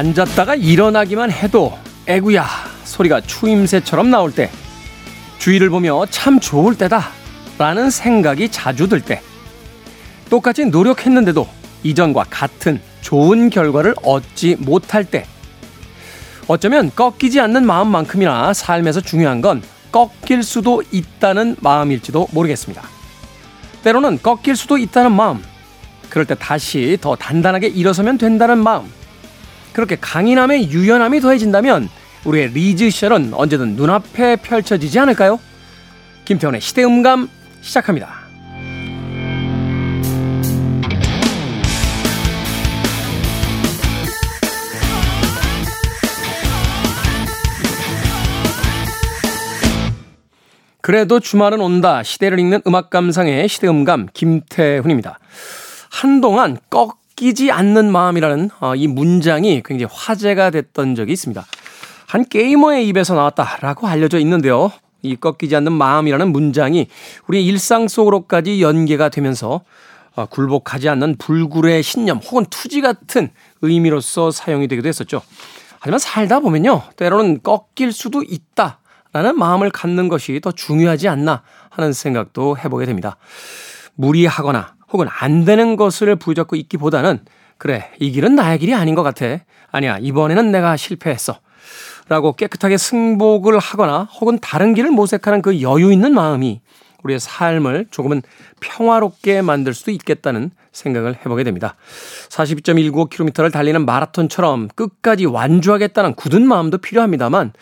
앉았다가 일어나기만 해도 애구야 소리가 추임새처럼 나올 때 주위를 보며 참 좋을 때다 라는 생각이 자주 들 때 똑같이 노력했는데도 이전과 같은 좋은 결과를 얻지 못할 때 어쩌면 꺾이지 않는 마음만큼이나 삶에서 중요한 건 꺾일 수도 있다는 마음일지도 모르겠습니다. 때로는 꺾일 수도 있다는 마음, 그럴 때 다시 더 단단하게 일어서면 된다는 마음, 그렇게 강인함에 유연함이 더해진다면 우리의 리즈 시절은 언제든 눈앞에 펼쳐지지 않을까요? 김태훈의 시대음감 시작합니다. 그래도 주말은 온다. 시대를 읽는 음악 감상의 시대음감 김태훈입니다. 한동안 꺾이지 않는 마음이라는 어, 이 문장이 굉장히 화제가 됐던 적이 있습니다. 한 게이머의 입에서 나왔다라고 알려져 있는데요. 이 꺾이지 않는 마음이라는 문장이 우리 일상 속으로까지 연계가 되면서 어, 굴복하지 않는 불굴의 신념 혹은 투지 같은 의미로서 사용이 되기도 했었죠. 하지만 살다 보면요. 때로는 꺾일 수도 있다. 라는 마음을 갖는 것이 더 중요하지 않나 하는 생각도 해보게 됩니다. 무리하거나 혹은 안 되는 것을 부잡고 있기보다는 그래, 이 길은 나의 길이 아닌 것 같아. 아니야, 이번에는 내가 실패했어. 라고 깨끗하게 승복을 하거나 혹은 다른 길을 모색하는 그 여유 있는 마음이 우리의 삶을 조금은 평화롭게 만들 수도 있겠다는 생각을 해보게 됩니다. 42.195km를 달리는 마라톤처럼 끝까지 완주하겠다는 굳은 마음도 필요합니다만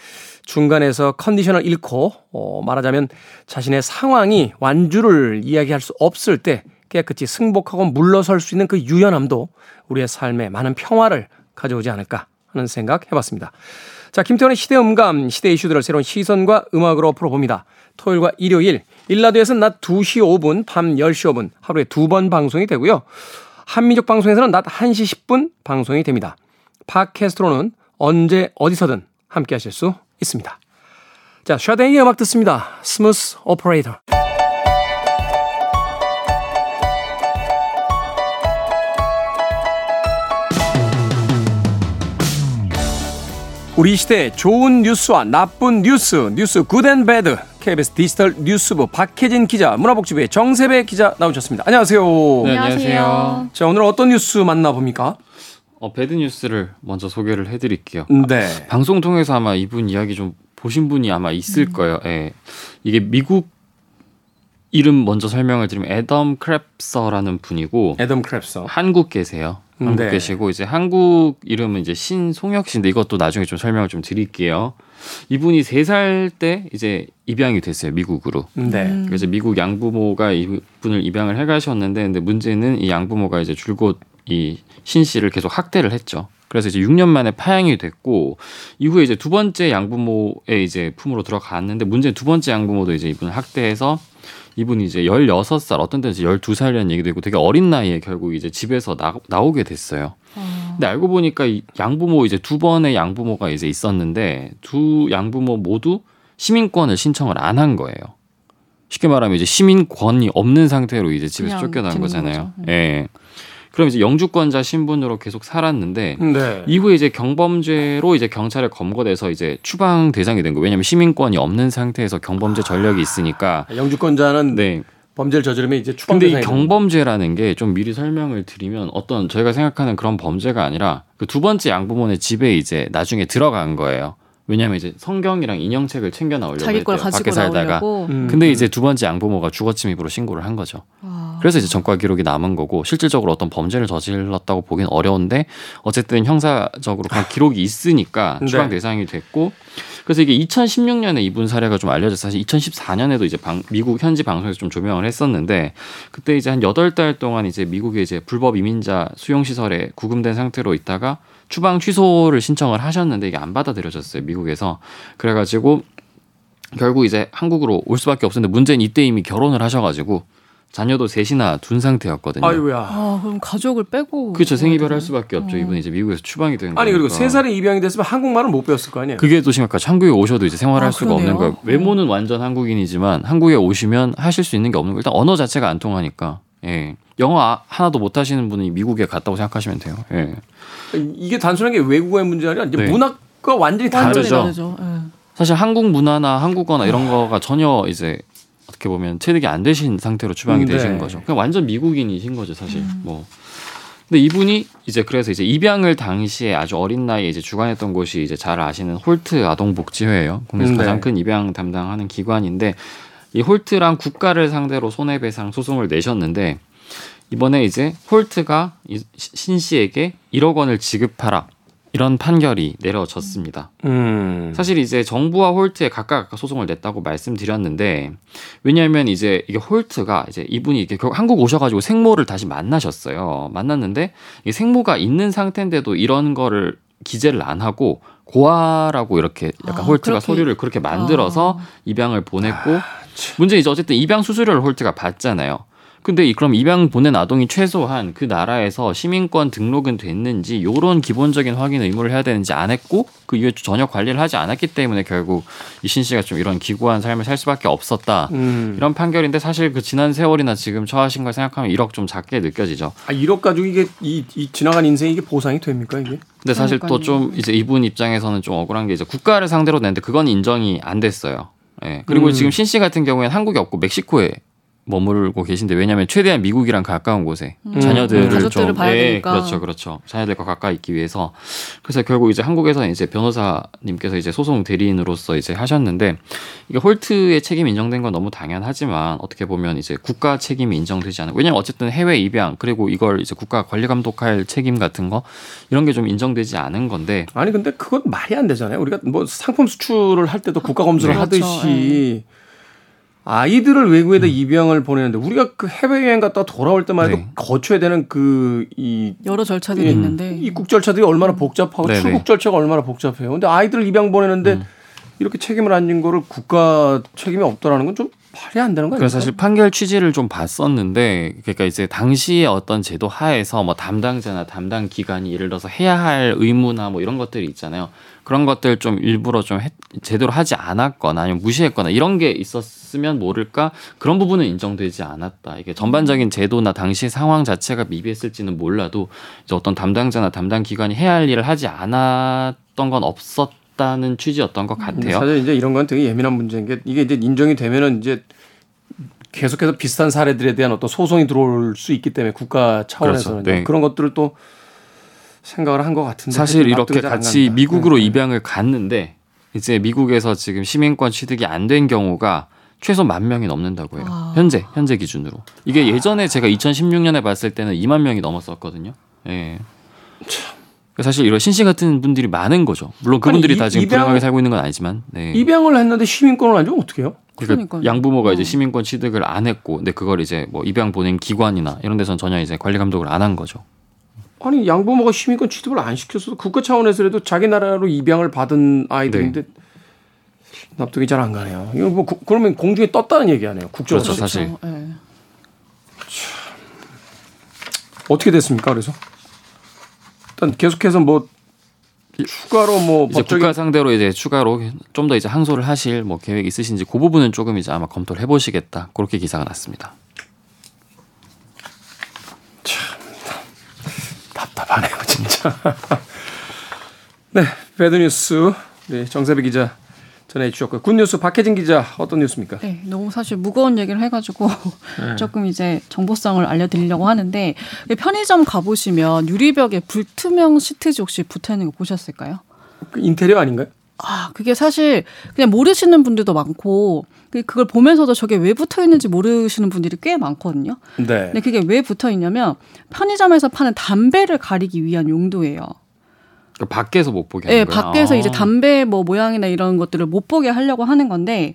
중간에서 컨디션을 잃고 어, 말하자면 자신의 상황이 완주를 이야기할 수 없을 때 깨끗이 승복하고 물러설 수 있는 그 유연함도 우리의 삶에 많은 평화를 가져오지 않을까 하는 생각 해봤습니다. 자, 김태훈의 시대 음감, 시대 이슈들을 새로운 시선과 음악으로 풀어봅니다. 토요일과 일요일, 일라디오에서는 낮 2시 5분, 밤 10시 5분, 하루에 두 번 방송이 되고요. 한민족 방송에서는 낮 1시 10분 방송이 됩니다. 팟캐스트로는 언제 어디서든 함께 하실 수 있습니다. 자, 샤데이의 음악 듣습니다. Smooth Operator. 우리 시대 좋은 뉴스와 나쁜 뉴스, 뉴스 good and bad, KBS 디지털 뉴스부 박혜진 기자, 문화복지부의 정세배 기자 나오셨습니다. 안녕하세요. 네, 안녕하세요. 자, 오늘 어떤 뉴스 만나봅니까? 어, bad news를 먼저 소개를 해드릴게요. 네. 방송 통해서 아마 이분 이야기 좀 보신 분이 아마 있을 음. 거예요. 예. 이게 미국 이름 먼저 설명을 드리면 애덤 크랩서라는 분이고 애덤 크랩서 한국 계세요. 한국 네. 계시고 이제 한국 이름은 이제 신송혁 씨인데 이것도 나중에 좀 설명을 좀 드릴게요. 이분이 세 살 때 이제 입양이 됐어요 미국으로. 네. 그래서 미국 양부모가 이분을 입양을 해가셨는데 근데 문제는 이 양부모가 이제 줄곧 이 신 씨를 계속 학대를 했죠. 그래서 이제 6년 만에 파양이 됐고 이후에 이제 두 번째 양부모의 이제 품으로 들어갔는데 문제는 두 번째 양부모도 이제 이분을 학대해서 이분이 이제 16살 어떤 때는 이제 12살이라는 얘기도 있고 되게 어린 나이에 결국 이제 집에서 나, 나오게 됐어요. 어. 근데 알고 보니까 이 양부모 이제 두 번의 양부모가 이제 있었는데 두 양부모 모두 시민권을 신청을 안 한 거예요. 쉽게 말하면 이제 시민권이 없는 상태로 이제 집에서 쫓겨난 거잖아요. 예. 네. 그럼 이제 영주권자 신분으로 계속 살았는데 네. 이후에 이제 경범죄로 이제 경찰에 검거돼서 이제 추방 대상이 된 거예요. 왜냐하면 시민권이 없는 상태에서 경범죄 전력이 있으니까 아, 영주권자는 네. 범죄를 저지르면 이제 추방 근데 이 경범죄라는 게 좀 미리 설명을 드리면 어떤 저희가 생각하는 그런 범죄가 아니라 그 두 번째 양부모의 집에 이제 나중에 들어간 거예요. 왜냐하면 이제 성경이랑 인형책을 챙겨 나오려고 자기 걸 가지고 밖에 살다가 음. 근데 이제 두 번째 양부모가 주거 침입으로 신고를 한 거죠. 아. 그래서 이제 전과 기록이 남은 거고 실질적으로 어떤 범죄를 저질렀다고 보긴 어려운데 어쨌든 형사적으로 그런 기록이 있으니까 추방 네. 대상이 됐고 그래서 이게 2016년에 이분 사례가 좀 알려져서 사실 2014년에도 이제 방, 미국 현지 방송에서 좀 조명을 했었는데 그때 이제 한 여덟 달 동안 이제 미국의 이제 불법 이민자 수용 시설에 구금된 상태로 있다가 추방 취소를 신청을 하셨는데 이게 안 받아들여졌어요 미국에서 그래가지고 결국 이제 한국으로 올 수밖에 없었는데 문제는 이때 이미 결혼을 하셔가지고 자녀도 셋이나 둔 상태였거든요. 아이고야. 아, 그럼 가족을 빼고. 그렇죠. 생이별 할 수밖에 없죠. 어. 이분이 이제 미국에서 추방이 된 거예요. 아니 그리고 세 살에 입양이 됐으면 한국말을 못 배웠을 거 아니에요. 그게 또 심각하죠. 한국에 오셔도 이제 생활할 아, 수가 그러네요. 없는 거예요. 외모는 완전 한국인이지만 한국에 오시면 하실 수 있는 게 없는 거예요. 일단 언어 자체가 안 통하니까. 예. 영어 하나도 못 하시는 분이 미국에 갔다고 생각하시면 돼요. 예. 이게 단순하게 외국어의 문제 아니라 이제 네. 문학과 완전히 다르죠. 다르죠. 네. 사실 한국 문화나 한국어나 이런 거가 전혀 이제 어떻게 보면 체득이 안 되신 상태로 추방이 네. 되신 거죠. 그냥 완전 미국인이신 거죠, 사실. 음. 뭐. 근데 이분이 이제 그래서 이제 입양을 당시에 아주 어린 나이에 이제 주관했던 곳이 이제 잘 아시는 홀트 아동복지회예요. 국내에서 네. 가장 큰 입양 담당하는 기관인데 이 홀트랑 국가를 상대로 손해배상 소송을 내셨는데 이번에 이제 홀트가 신 씨에게 1억 원을 지급하라 이런 판결이 내려졌습니다. 음. 사실 이제 정부와 홀트에 각각 소송을 냈다고 말씀드렸는데 왜냐하면 이제 이게 홀트가 이제 이분이 이게 결국 한국 오셔가지고 생모를 다시 만나셨어요. 만났는데 이 생모가 있는 상태인데도 이런 거를 기재를 안 하고 고아라고 이렇게 약간 아, 홀트가 그렇게. 서류를 그렇게 만들어서 아. 입양을 보냈고 아, 문제 이제 어쨌든 입양 수수료를 홀트가 받잖아요. 근데 그럼 입양 보낸 아동이 최소한 그 나라에서 시민권 등록은 됐는지 요런 기본적인 확인 의무를 해야 되는지 안 했고 그 이후에 전혀 관리를 하지 않았기 때문에 결국 이신 씨가 좀 이런 기구한 삶을 살 수밖에 없었다. 음. 이런 판결인데 사실 그 지난 세월이나 지금 처하신 걸 생각하면 1억 좀 작게 느껴지죠. 아 1억 가지고 이게 이, 이 지나간 인생이 이게 보상이 됩니까 이게? 근데 사실 또 좀 이제 이분 입장에서는 좀 억울한 게 이제 국가를 상대로 냈는데 그건 인정이 안 됐어요. 예. 네. 그리고 음. 지금 신 씨 같은 경우에는 한국에 없고 멕시코에 머물고 계신데 왜냐하면 최대한 미국이랑 가까운 곳에 음. 자녀들을 음. 좀 예, 그렇죠 그렇죠 자녀들과 가까이 있기 위해서 그래서 결국 이제 한국에서 이제 변호사님께서 이제 소송 대리인으로서 이제 하셨는데 이게 홀트의 책임 인정된 건 너무 당연하지만 어떻게 보면 이제 국가 책임이 인정되지 않은 왜냐면 어쨌든 해외 입양 그리고 이걸 이제 국가 관리 감독할 책임 같은 거 이런 게 좀 인정되지 않은 건데 아니 근데 그건 말이 안 되잖아요 우리가 뭐 상품 수출을 할 때도 국가 검수를 그렇죠. 하듯이. 네. 아이들을 외국에다 음. 입양을 보내는데 우리가 그 해외여행 갔다 돌아올 때만 해도 네. 거쳐야 되는 그 이 여러 절차들이 이, 있는데 입국 절차들이 얼마나 복잡하고 네네. 출국 절차가 얼마나 복잡해요. 근데 아이들을 입양 보내는데 음. 이렇게 책임을 안진 거를 국가 책임이 없다라는 건 좀 말이 안 되는 거예요. 그래서 사실 판결 취지를 좀 봤었는데 그러니까 이제 당시의 어떤 제도 하에서 뭐 담당자나 담당 기관이 예를 들어서 해야 할 의무나 뭐 이런 것들이 있잖아요. 그런 것들 좀 일부러 좀 해, 제대로 하지 않았거나 아니면 무시했거나 이런 게 있었으면 모를까 그런 부분은 인정되지 않았다. 이게 전반적인 제도나 당시 상황 자체가 미비했을지는 몰라도 이제 어떤 담당자나 담당 기관이 해야 할 일을 하지 않았던 건 없었 다는 취지였던 것 같아요. 사실 이제 이런 건 되게 예민한 문제인 게 이게 이제 인정이 되면은 이제 계속해서 비슷한 사례들에 대한 어떤 소송이 들어올 수 있기 때문에 국가 차원에서는 그렇죠. 네. 그런 것들을 또 생각을 한 것 같은데 사실 이렇게 같이 미국으로 네. 입양을 갔는데 이제 미국에서 지금 시민권 취득이 안 된 경우가 최소 만 명이 넘는다고 해요. 아. 현재 현재 기준으로 이게 예전에 제가 2016년에 봤을 때는 2만 명이 넘었었거든요. 예. 사실 이런 신씨 같은 분들이 많은 거죠. 물론 그분들이 아니, 다 지금 입양, 불행하게 살고 있는 건 아니지만 네. 입양을 했는데 시민권을 안 주면 어떻게 해요? 그러니까 양부모가 이제 어. 시민권 취득을 안 했고, 근데 그걸 이제 뭐 입양 보낸 기관이나 이런 데서는 전혀 이제 관리 감독을 안 한 거죠. 아니 양부모가 시민권 취득을 안 시켰어도 국가 차원에서라도 자기 나라로 입양을 받은 아이들인데 네. 납득이 잘 안 가네요. 이거 뭐 구, 그러면 공중에 떴다는 얘기 아니에요? 국적으로 그렇죠, 사실. 네. 어떻게 됐습니까? 그래서 일단 계속해서 뭐 추가로 뭐 이제 법적인... 국가 상대로 이제 추가로 좀 더 이제 항소를 하실 뭐 계획 있으신지 그 부분은 조금 이제 아마 검토를 해보시겠다 그렇게 기사가 났습니다. 답답하네요, 진짜. 네, 배드뉴스 네, 정세배 기자 전해 주셨고요. 굿뉴스 박혜진 기자 어떤 뉴스입니까? 네, 너무 사실 무거운 얘기를 해가지고 네. 조금 이제 정보성을 알려드리려고 하는데 편의점 가보시면 유리벽에 불투명 시트지 혹시 붙어 있는 거 보셨을까요? 그 인테리어 아닌가요? 아, 그게 사실 그냥 모르시는 분들도 많고 그, 그걸 보면서도 저게 왜 붙어 있는지 모르시는 분들이 꽤 많거든요. 네. 근데 그게 왜 붙어 있냐면 편의점에서 파는 담배를 가리기 위한 용도예요. 그러니까 밖에서 못 보게 하는 네, 거예요. 밖에서 아. 이제 담배 뭐 모양이나 이런 것들을 못 보게 하려고 하는 건데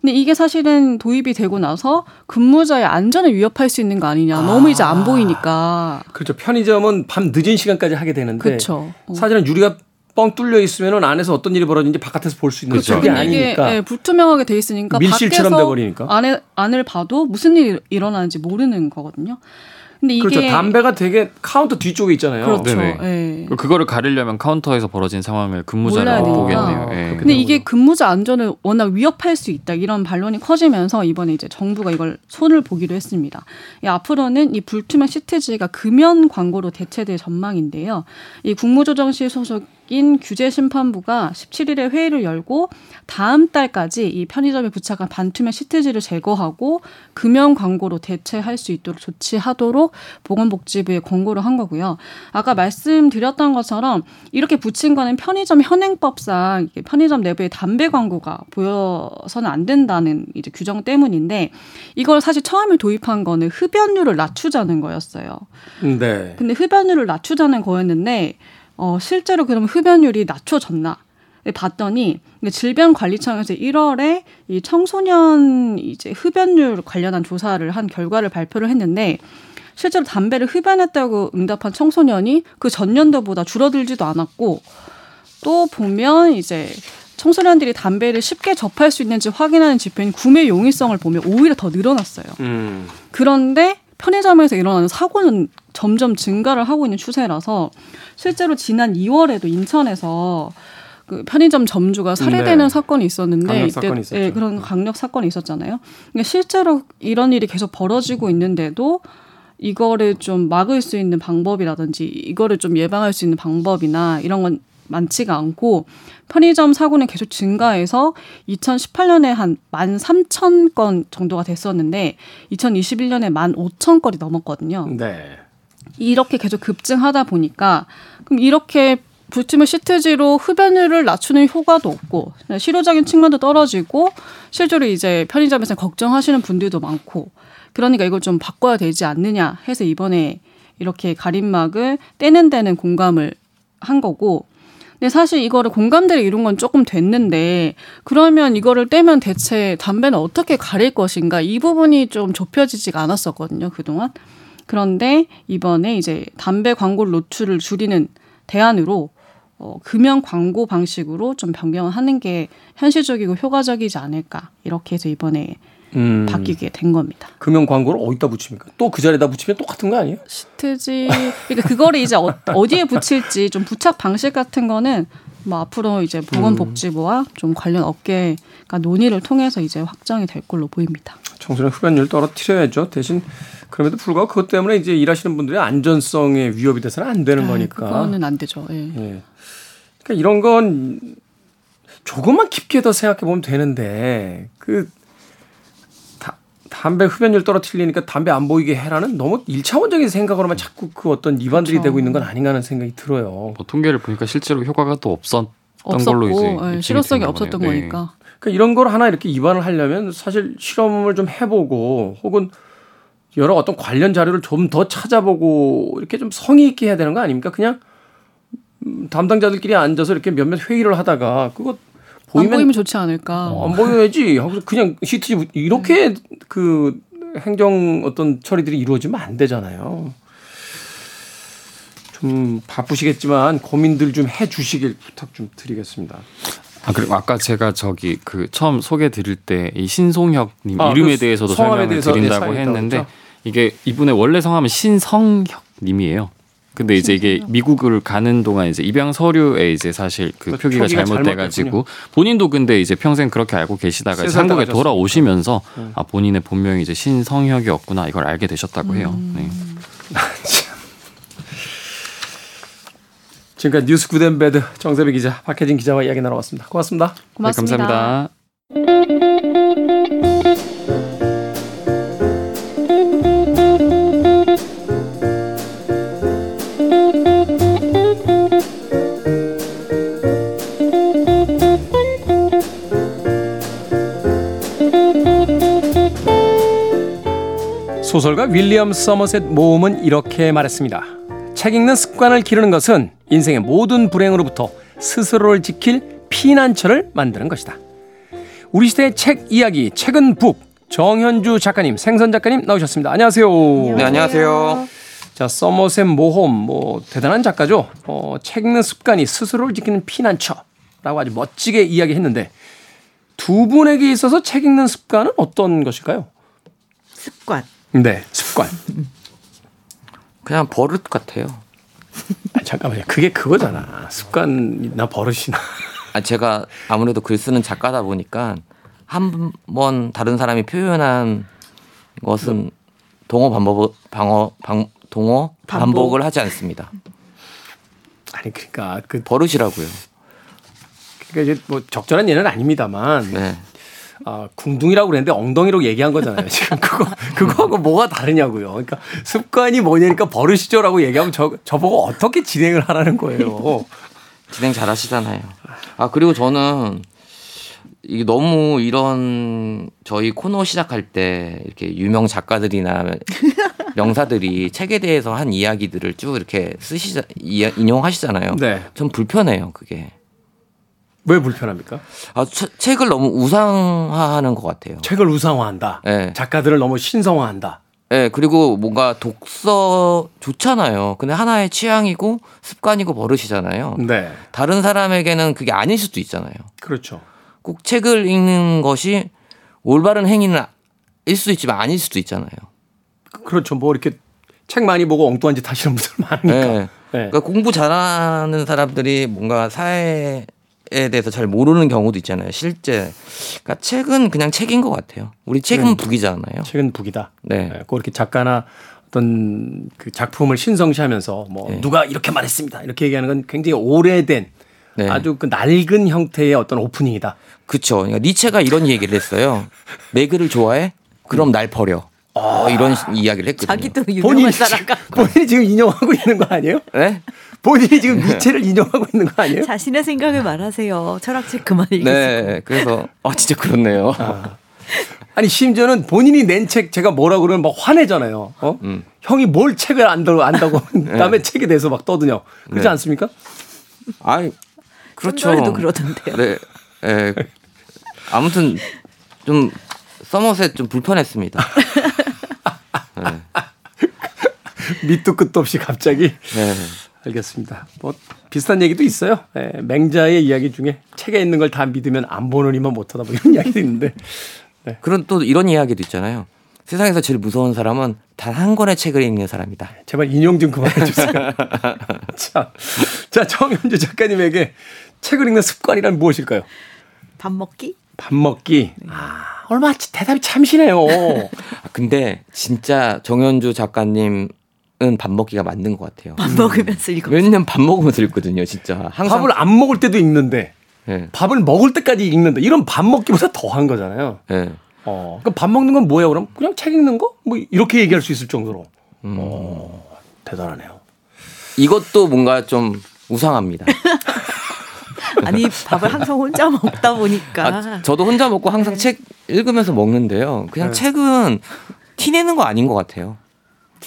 근데 이게 사실은 도입이 되고 나서 근무자의 안전을 위협할 수 있는 거 아니냐. 너무 이제 안 아. 보이니까. 그렇죠. 편의점은 밤 늦은 시간까지 하게 되는데 그렇죠. 사실은 유리가 뻥 뚫려 있으면은 안에서 어떤 일이 벌어지는지 바깥에서 볼 수 있는 그렇죠. 그게 아니니까 네, 불투명하게 돼 있으니까 밀실처럼 돼 버리니까 안에 안을 봐도 무슨 일이 일어나는지 모르는 거거든요. 근데 이게 그렇죠. 담배가 되게 카운터 뒤쪽에 있잖아요. 그렇죠. 네. 그거를 가리려면 카운터에서 벌어진 상황을 근무자는 못 보겠네요. 네. 근데 이게 근무자 안전을 워낙 위협할 수 있다 이런 반론이 커지면서 이번에 이제 정부가 이걸 손을 보기로 했습니다. 앞으로는 이 불투명 시트지가 금연 광고로 대체될 전망인데요. 이 국무조정실 소속 인 규제심판부가 17일에 회의를 열고 다음 달까지 이 편의점에 부착한 반투명 시트지를 제거하고 금연 광고로 대체할 수 있도록 조치하도록 보건복지부에 권고를 한 거고요. 아까 말씀드렸던 것처럼 이렇게 붙인 거는 편의점 현행법상 편의점 내부에 담배 광고가 보여서는 안 된다는 이제 규정 때문인데 이걸 사실 처음에 도입한 거는 흡연율을 낮추자는 거였어요. 네. 근데 흡연율을 낮추자는 거였는데 어, 실제로 그러면 흡연율이 낮춰졌나? 봤더니 질병관리청에서 1월에 이 청소년 이제 흡연율 관련한 조사를 한 결과를 발표를 했는데 실제로 담배를 흡연했다고 응답한 청소년이 그 전년도보다 줄어들지도 않았고 또 보면 이제 청소년들이 담배를 쉽게 접할 수 있는지 확인하는 지표인 구매 용이성을 보면 오히려 더 늘어났어요. 음. 그런데 편의점에서 일어나는 사고는 점점 증가를 하고 있는 추세라서 실제로 지난 2월에도 인천에서 그 편의점 점주가 살해되는 네. 사건이 있었는데 강력 사건이 이때 네, 그런 강력 사건이 있었잖아요. 그러니까 실제로 이런 일이 계속 벌어지고 있는데도 이거를 좀 막을 수 있는 방법이라든지 이거를 좀 예방할 수 있는 방법이나 이런 건 많지가 않고 편의점 사고는 계속 증가해서 2018년에 한 13,000건 정도가 됐었는데 2021년에 15,000건이 넘었거든요. 네. 이렇게 계속 급증하다 보니까 그럼 이렇게 불투명 시트지로 흡연율을 낮추는 효과도 없고 실효적인 측면도 떨어지고 실제로 이제 편의점에서 걱정하시는 분들도 많고 그러니까 이걸 좀 바꿔야 되지 않느냐 해서 이번에 이렇게 가림막을 떼는 데는 공감을 한 거고 근데 사실 이거를 공감대를 이룬 건 조금 됐는데 그러면 이거를 떼면 대체 담배는 어떻게 가릴 것인가? 이 부분이 좀 좁혀지지가 않았었거든요 그동안. 그런데 이번에 이제 담배 광고 노출을 줄이는 대안으로 어, 금연 광고 방식으로 좀 변경을 하는 게 현실적이고 효과적이지 않을까? 이렇게 해서 이번에 음. 바뀌게 된 겁니다. 금연 광고를 어디다 붙입니까? 또 그 자리에다 붙이면 똑같은 거 아니에요? 시트지 그러니까 그거를 이제 어, 디에 붙일지 좀 부착 방식 같은 거는 뭐 앞으로 이제 보건복지부와 음. 좀 관련 업계가 논의를 통해서 이제 확정이 될 걸로 보입니다. 청소년 흡연율 떨어뜨려야죠. 대신 그럼에도 불구하고 그것 때문에 이제 일하시는 분들의 안전성에 위협이 돼서는 안 되는 네, 거니까. 그거는 안 되죠. 예. 예. 그러니까 이런 건 조금만 깊게 더 생각해 보면 되는데 그 담배 흡연율 떨어뜨리니까 담배 안 보이게 해라는 너무 일차원적인 생각으로만 자꾸 그 어떤 위반들이 그렇죠. 되고 있는 건 아닌가 하는 생각이 들어요. 뭐 통계를 보니까 실제로 효과가 또 없었던 없었고, 걸로 이제 네, 실효성이 없었던 네. 거니까. 그러니까 이런 걸 하나 이렇게 위반을 하려면 사실 실험을 좀 해보고 혹은 여러 어떤 관련 자료를 좀 더 찾아보고 이렇게 좀 성의 있게 해야 되는 거 아닙니까? 그냥 담당자들끼리 앉아서 이렇게 몇몇 회의를 하다가 그거 보이면, 안 보이면 좋지 않을까. 어, 안 보여야지 하고 그냥 시트지 이렇게 그 행정 어떤 처리들이 이루어지면 안 되잖아요. 좀 바쁘시겠지만 고민들 좀 해주시길 부탁 좀 드리겠습니다. 아 그리고 아까 제가 저기 그 처음 소개 드릴 때 이 신송혁님 아, 이름에 그 대해서도 설명을 대해서 드린다고 했는데 그렇죠? 이게 이분의 원래 성함은 신성혁님이에요. 근데 이제 이게 미국을 가는 동안 이제 입양 서류에 이제 사실 그, 그 표기가, 표기가 잘못돼가지고 본인도 근데 이제 평생 그렇게 알고 계시다가 이제 한국에 돌아오시면서 음. 아 본인의 본명이 이제 신성혁이었구나 이걸 알게 되셨다고 해요. 음. 네. 지금까지 뉴스 good and bad 정세배 기자, 박혜진 기자와 이야기 나눠봤습니다. 고맙습니다. 고맙습니다. 네, 감사합니다. 소설가 윌리엄 서머셋 모옴은 이렇게 말했습니다. 책 읽는 습관을 기르는 것은 인생의 모든 불행으로부터 스스로를 지킬 피난처를 만드는 것이다. 우리 시대의 책 이야기, 책은 북, 정현주 작가님, 생선 작가님 나오셨습니다. 안녕하세요. 네, 안녕하세요. 자, 서머셋 모험, 뭐, 대단한 작가죠. 어, 책 읽는 습관이 스스로를 지키는 피난처라고 아주 멋지게 이야기 했는데, 두 분에게 있어서 책 읽는 습관은 어떤 것일까요? 습관. 네, 습관. 그냥 버릇 같아요. 아, 잠깐만요. 그게 그거잖아. 습관이나 버릇이나. 아, 제가 아무래도 글 쓰는 작가다 보니까 한 번 다른 사람이 표현한 것은 동어 반복 방어 방 동어 반복. 을 하지 않습니다. 아니 그러니까 그 버릇이라고요. 그러니까 이제 뭐 적절한 예는 아닙니다만 네. 아, 궁둥이라고 그랬는데 엉덩이로 얘기한 거잖아요. 지금 그거 그거하고 뭐가 다르냐고요. 그러니까 습관이 뭐냐니까 버릇이죠라고 얘기하면 저 저보고 어떻게 진행을 하라는 거예요. 진행 잘 하시잖아요. 아 그리고 저는 이게 너무 이런 저희 코너 시작할 때 이렇게 유명 작가들이나 명사들이 책에 대해서 한 이야기들을 쭉 이렇게 쓰시자 인용하시잖아요. 네. 전 불편해요 그게. 왜 불편합니까? 아, 차, 책을 너무 우상화하는 것 같아요. 책을 우상화한다. 네. 작가들을 너무 신성화한다. 네, 그리고 뭔가 독서 좋잖아요. 근데 하나의 취향이고 습관이고 버릇이잖아요. 네. 다른 사람에게는 그게 아닐 수도 있잖아요. 그렇죠. 꼭 책을 읽는 것이 올바른 행위는 일 수도 있지만 아닐 수도 있잖아요. 그렇죠. 뭐 이렇게 책 많이 보고 엉뚱한 짓 하시는 분들 많으니까. 네. 네. 그러니까 공부 잘하는 사람들이 뭔가 사회 에 대해서 잘 모르는 경우도 있잖아요. 실제. 그러니까 책은 그냥 책인 것 같아요. 우리 책은 북이잖아요. 책은 북이다. 네. 네. 그렇게 작가나 어떤 그 작품을 신성시하면서 뭐 네. 누가 이렇게 말했습니다. 이렇게 얘기하는 건 굉장히 오래된 네. 아주 그 낡은 형태의 어떤 오프닝이다. 그렇죠. 그러니까 니체가 이런 얘기를 했어요. 매그를 좋아해? 그럼 날 버려. 어, 이런 이야기를 했거든요. 자기도 유명한 사람과 본인이 지금 인용하고 있는 거 아니에요? 네? 본인이 지금 니체를 인용하고 있는 거 아니에요? 자신의 생각을 말하세요. 철학책 그만 읽으세요. 네, 그래서 아 진짜 그렇네요. 아. 니 심지어는 본인이 낸 책 제가 뭐라 그러면 막 화내잖아요. 어? 음. 형이 뭘 책을 안다고 안다고 그다음에 네. 책에 대해서 막 떠드냐. 그렇지 네. 않습니까? 아, 그렇죠. 도 그러던데요. 네, 네. 아무튼 좀 서머셋 좀 불편했습니다. 네. 밑도 끝도 없이 갑자기. 네. 알겠습니다. 뭐 비슷한 얘기도 있어요. 네, 맹자의 이야기 중에 책에 있는 걸 다 믿으면 안 보느니만 못하다 뭐 이런 이야기도 있는데. 네. 그런 또 이런 이야기도 있잖아요. 세상에서 제일 무서운 사람은 단 한 권의 책을 읽는 사람이다. 제발 인용 좀 그만해 주세요. 자, 자 정현주 작가님에게 책을 읽는 습관이란 무엇일까요? 밥 먹기? 밥 먹기. 네. 아. 얼마 대답이 참시네요. 근데 진짜 정현주 작가님 은 밥 먹기가 맞는 것 같아요. 밥 먹으면서 읽어. 왜냐면 밥 먹으면서 읽거든요, 진짜. 항상 밥을 안 먹을 때도 읽는데 네. 밥을 먹을 때까지 읽는다. 이런 밥 먹기보다 더한 거잖아요. 네. 어, 그럼 밥 먹는 건 뭐예요? 그럼 그냥 책 읽는 거? 뭐 이렇게 얘기할 수 있을 정도로. 음. 어, 대단하네요. 이것도 뭔가 좀 우상합니다. 아니 밥을 항상 혼자 먹다 보니까. 아, 저도 혼자 먹고 항상 네. 책 읽으면서 먹는데요. 그냥 네. 책은 티내는 거 아닌 것 같아요.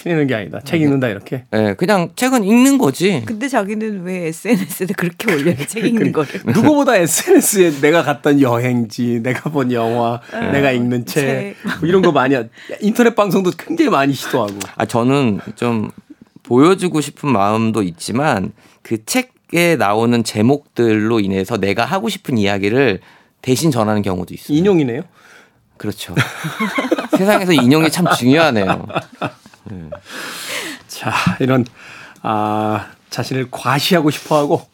티내는 게 아니다. 책 읽는다 이렇게. 네, 그냥 책은 읽는 거지. 근데 자기는 왜 SNS에 그렇게 올려요? 책 읽는 거를. 누구보다 SNS에 내가 갔던 여행지, 내가 본 영화, 네. 내가 읽는 책, 책. 뭐 이런 거 많이 인터넷 방송도 굉장히 많이 시도하고. 아 저는 좀 보여주고 싶은 마음도 있지만 그 책에 나오는 제목들로 인해서 내가 하고 싶은 이야기를 대신 전하는 경우도 있어요. 인용이네요. 그렇죠. 세상에서 인용이 참 중요하네요. 네. 자, 이런 아, 자신을 과시하고 싶어 하고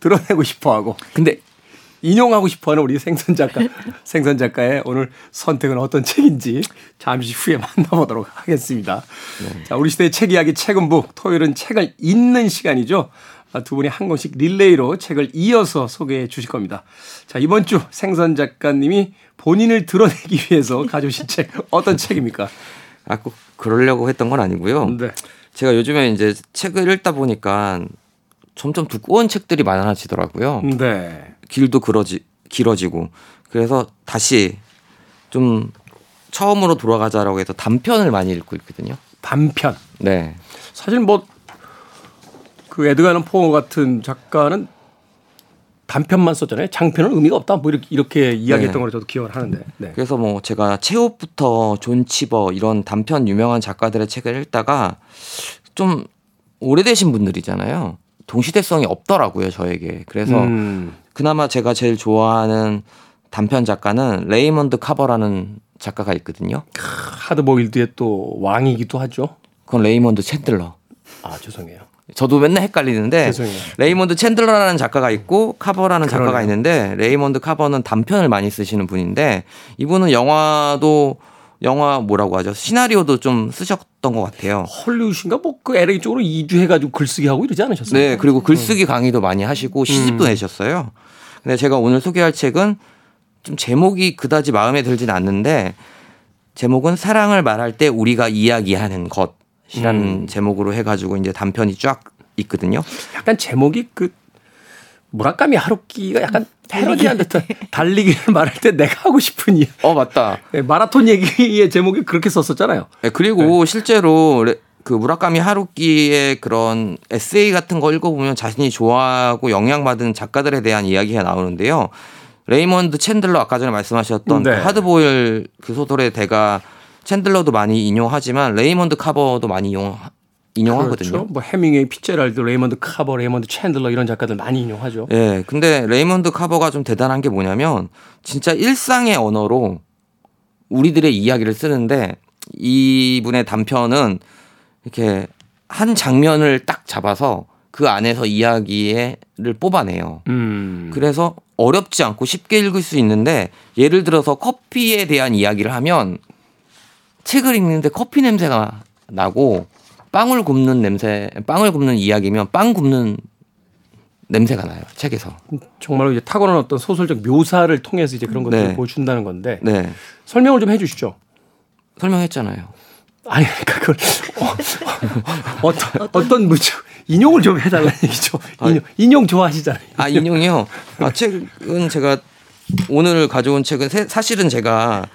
드러내고 싶어 하고 근데 인용하고 싶어 하는 우리 생선 작가, 생선 작가의 오늘 선택은 어떤 책인지 잠시 후에 만나보도록 하겠습니다. 네. 자, 우리 시대의 책 이야기 책은북 토요일은 책을 읽는 시간이죠. 아, 두 분이 한 권씩 릴레이로 책을 이어서 소개해 주실 겁니다. 자, 이번 주 생선 작가님이 본인을 드러내기 위해서 가져오신 책 어떤 책입니까? 아, 꼭 그러려고 했던 건 아니고요. 네. 제가 요즘에 이제 책을 읽다 보니까 점점 두꺼운 책들이 많아지더라고요. 네. 길도 길어지, 길어지고. 그래서 다시 좀 처음으로 돌아가자라고 해서 단편을 많이 읽고 있거든요. 단편? 네. 사실 뭐, 그 에드가 앨런 포 같은 작가는 단편만 썼잖아요. 장편은 의미가 없다. 뭐 이렇게 이렇게 이야기했던 네. 걸 저도 기억을 하는데. 네. 그래서 뭐 제가 체홉부터 존 치버 이런 단편 유명한 작가들의 책을 읽다가 좀 오래되신 분들이잖아요. 동시대성이 없더라고요, 저에게. 그래서 음. 그나마 제가 제일 좋아하는 단편 작가는 레이먼드 카버라는 작가가 있거든요. 하드보일드의 또 왕이기도 하죠. 그건 레이먼드 챈들러. 아 죄송해요. 저도 맨날 헷갈리는데 죄송해요. 레이몬드 챈들러라는 작가가 있고 카버라는 그러네요. 작가가 있는데 레이몬드 카버는 단편을 많이 쓰시는 분인데 이분은 영화도 영화 뭐라고 하죠? 시나리오도 좀 쓰셨던 것 같아요. 헐리우드인가 뭐 그 LA 쪽으로 이주해가지고 글쓰기 하고 이러지 않으셨어요? 네, 그리고 글쓰기 강의도 많이 하시고 시집도 음. 내셨어요. 근데 제가 오늘 소개할 책은 좀 제목이 그다지 마음에 들진 않는데 제목은 사랑을 말할 때 우리가 이야기하는 것 이라는 음. 제목으로 해가지고 이제 단편이 쫙 있거든요. 약간 제목이 그 무라카미 하루키가 약간 패러디한 듯한 달리기를 말할 때 내가 하고 싶은 이. 어 맞다. 네, 마라톤 얘기의 제목이 그렇게 썼었잖아요. 네, 그리고 네. 실제로 그 무라카미 하루키의 그런 에세이 같은 거 읽어보면 자신이 좋아하고 영향받은 작가들에 대한 이야기가 나오는데요. 레이먼드 챈들러 아까 전에 말씀하셨던 네. 그 하드보일드 소설의 대가 챈들러도 많이 인용하지만 레이먼드 카버도 많이 인용 인용하거든요. 그렇죠. 뭐 헤밍웨이, 피츠제럴드, 레이먼드 카버, 레이먼드 챈들러 이런 작가들 많이 인용하죠. 예. 네, 근데 레이먼드 카버가 좀 대단한 게 뭐냐면 진짜 일상의 언어로 우리들의 이야기를 쓰는데 이분의 단편은 이렇게 한 장면을 딱 잡아서 그 안에서 이야기를 뽑아내요. 음. 그래서 어렵지 않고 쉽게 읽을 수 있는데 예를 들어서 커피에 대한 이야기를 하면 책을 읽는데 커피 냄새가 나고 빵을 굽는 냄새, 빵을 굽는 이야기면 빵 굽는 냄새가 나요 책에서. 정말로 이제 타고난 어떤 소설적 묘사를 통해서 이제 그런 것들을 네. 보여준다는 건데 네. 설명을 좀 해주시죠. 설명했잖아요. 아니 그러니까 그걸 어, 어 떤 어떤 무죠 인용을 좀 해달라는 얘기죠. 아, 인용, 인용 좋아하시잖아요. 아 인용이요. 아 책은 제가 오늘 가져온 책은 사실은 제가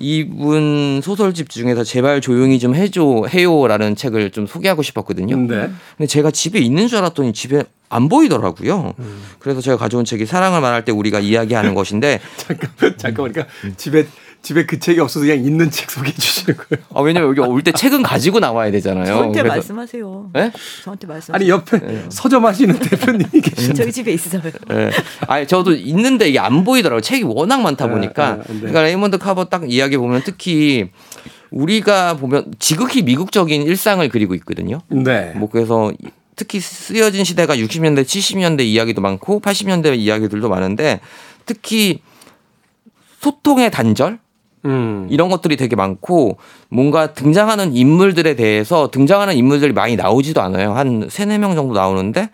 이분 소설집 중에서 제발 조용히 좀 해줘 해요라는 책을 좀 소개하고 싶었거든요. 네. 근데 제가 집에 있는 줄 알았더니 집에 안 보이더라고요. 음. 그래서 제가 가져온 책이 사랑을 말할 때 우리가 이야기하는 것인데 잠깐 잠깐 그러니까 집에 집에 그 책이 없어서 그냥 있는 책 소개해 주시는 거예요. 아, 왜냐면 여기 올 때 책은 가지고 나와야 되잖아요. 저한테 그래서. 말씀하세요. 네? 저한테 말씀. 아니 옆에 네. 서점 하시는 대표님이 계신데. 저희 집에 있어요. 네. 아니 저도 있는데 이게 안 보이더라고요. 책이 워낙 많다 네, 보니까. 네, 네. 그러니까 레이먼드 카버 딱 이야기 보면 특히 우리가 보면 지극히 미국적인 일상을 그리고 있거든요. 네. 뭐 그래서 특히 쓰여진 시대가 60년대, 70년대 이야기도 많고 80년대 이야기들도 많은데 특히 소통의 단절 음. 이런 것들이 되게 많고 뭔가 등장하는 인물들에 대해서 등장하는 인물들이 많이 나오지도 않아요. 한 세네 명 정도 나오는데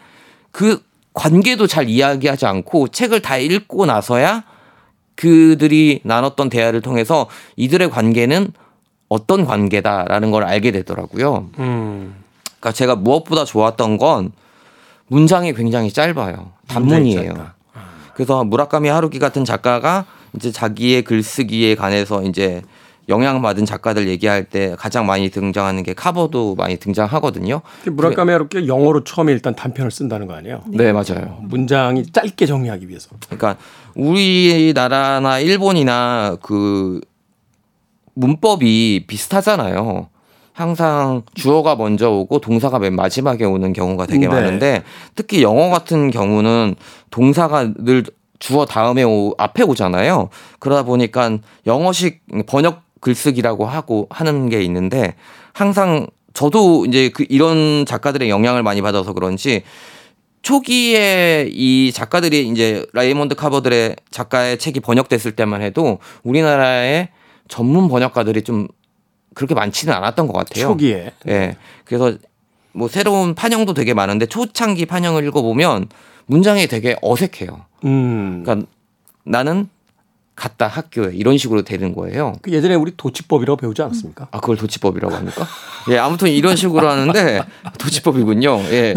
그 관계도 잘 이야기하지 않고 책을 다 읽고 나서야 그들이 나눴던 대화를 통해서 이들의 관계는 어떤 관계다라는 걸 알게 되더라고요. 음. 그러니까 제가 무엇보다 좋았던 건 문장이 굉장히 짧아요. 단문이에요. 그래서 무라카미 하루키 같은 작가가 이제 자기의 글쓰기에 관해서 이제 영향받은 작가들 얘기할 때 가장 많이 등장하는 게 카버도 많이 등장하거든요. 무라카미 하루키 영어로 처음에 일단 단편을 쓴다는 거 아니에요? 네, 맞아요. 문장이 짧게 정리하기 위해서. 그러니까 우리나라나 일본이나 그 문법이 비슷하잖아요. 항상 주어가 먼저 오고 동사가 맨 마지막에 오는 경우가 되게 네. 많은데 특히 영어 같은 경우는 동사가 늘 주어 다음에 오, 앞에 오잖아요. 그러다 보니까 영어식 번역 글쓰기라고 하고 하는 게 있는데 항상 저도 이제 그 이런 작가들의 영향을 많이 받아서 그런지 초기에 이 작가들이 이제 라이몬드 카버들의 작가의 책이 번역됐을 때만 해도 우리나라의 전문 번역가들이 좀 그렇게 많지는 않았던 것 같아요. 초기에. 예. 네. 그래서 뭐 새로운 판형도 되게 많은데 초창기 판형을 읽어보면 문장이 되게 어색해요. 음. 그러니까 나는 갔다 학교에 이런 식으로 되는 거예요. 그 예전에 우리 도치법이라고 배우지 않았습니까? 아 그걸 도치법이라고 합니까? 예 아무튼 이런 식으로 하는데 도치법이군요. 예.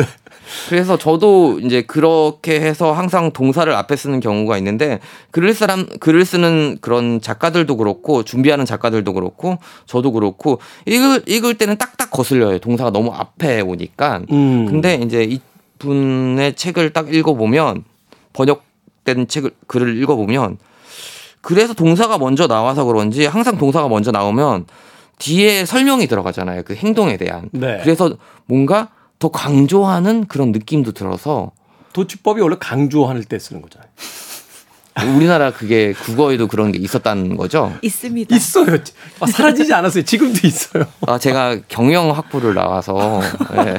그래서 저도 이제 그렇게 해서 항상 동사를 앞에 쓰는 경우가 있는데 글을 사람 글을 쓰는 그런 작가들도 그렇고 준비하는 작가들도 그렇고 저도 그렇고 읽을 읽을 때는 딱딱 거슬려요. 동사가 너무 앞에 오니까. 음. 근데 이제 이 분의 책을 딱 읽어보면 번역 된 책을 글을 읽어보면 그래서 동사가 먼저 나와서 그런지 항상 동사가 먼저 나오면 뒤에 설명이 들어가잖아요. 그 행동에 대한. 네. 그래서 뭔가 더 강조하는 그런 느낌도 들어서 도치법이 원래 강조할 때 쓰는 거잖아요. 우리나라 그게 국어에도 그런 게 있었다는 거죠? 있습니다. 있어요. 아, 사라지지 않았어요. 지금도 있어요. 아 제가 경영 학부를 나와서 네.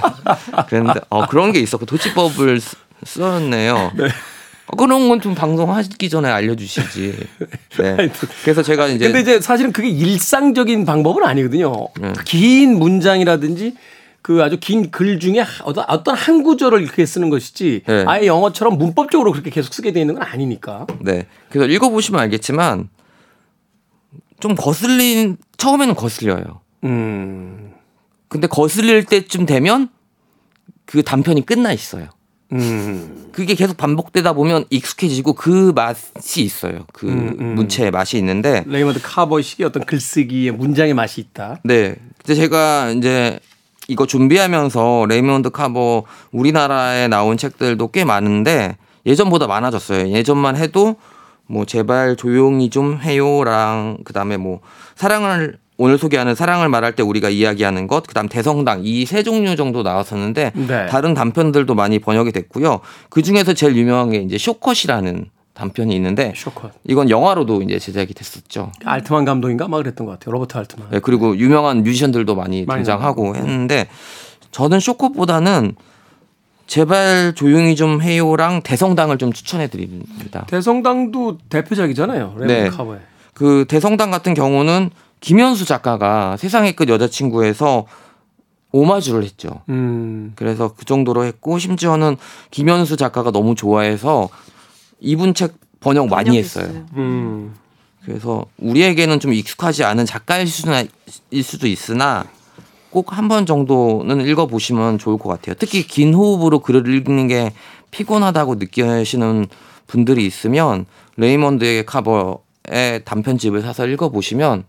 그런데 어, 그런 게 있었고 도치법을 썼네요. 네. 어, 그런 건 좀 방송하기 전에 알려주시지. 네. 그래서 제가 이제 근데 이제 사실은 그게 일상적인 방법은 아니거든요. 네. 긴 문장이라든지 그 아주 긴 글 중에 어떤 어떤 한 구절을 이렇게 쓰는 것이지 네. 아예 영어처럼 문법적으로 그렇게 계속 쓰게 돼 있는 건 아니니까. 네. 그래서 읽어보시면 알겠지만 좀 거슬린 처음에는 거슬려요. 음. 근데 거슬릴 때쯤 되면 그 단편이 끝나 있어요. 음. 그게 계속 반복되다 보면 익숙해지고 그 맛이 있어요. 그 음, 음. 문체의 맛이 있는데 레이먼드 카버식의 어떤 글쓰기의 문장의 맛이 있다. 네. 근데 제가 이제 이거 준비하면서 레이먼드 카버 우리나라에 나온 책들도 꽤 많은데 예전보다 많아졌어요. 예전만 해도 뭐 제발 조용히 좀 해요랑 그다음에 뭐 사랑을 오늘 소개하는 사랑을 말할 때 우리가 이야기하는 것, 그다음 대성당 이 세 종류 정도 나왔었는데 네. 다른 단편들도 많이 번역이 됐고요. 그 중에서 제일 유명한 게 이제 쇼컷이라는 단편이 있는데 쇼컷. 이건 영화로도 이제 제작이 됐었죠. 알트만 감독인가 막 그랬던 것 같아요. 로버트 알트만. 네, 그리고 유명한 뮤지션들도 많이, 많이 등장하고 나오고. 했는데 저는 쇼컷보다는 제발 조용히 좀 해요랑 대성당을 좀 추천해 드립니다. 대성당도 대표작이잖아요. 네. 카버의. 그 대성당 같은 경우는 김현수 작가가 세상의 끝 여자친구에서 오마주를 했죠. 음. 그래서 그 정도로 했고 심지어는 김현수 작가가 너무 좋아해서 이분 책 번역 많이 했어요. 음. 그래서 우리에게는 좀 익숙하지 않은 작가일 수도 있으나 꼭 한 번 정도는 읽어보시면 좋을 것 같아요. 특히 긴 호흡으로 글을 읽는 게 피곤하다고 느끼시는 분들이 있으면 레이먼드의 카버의 단편집을 사서 읽어보시면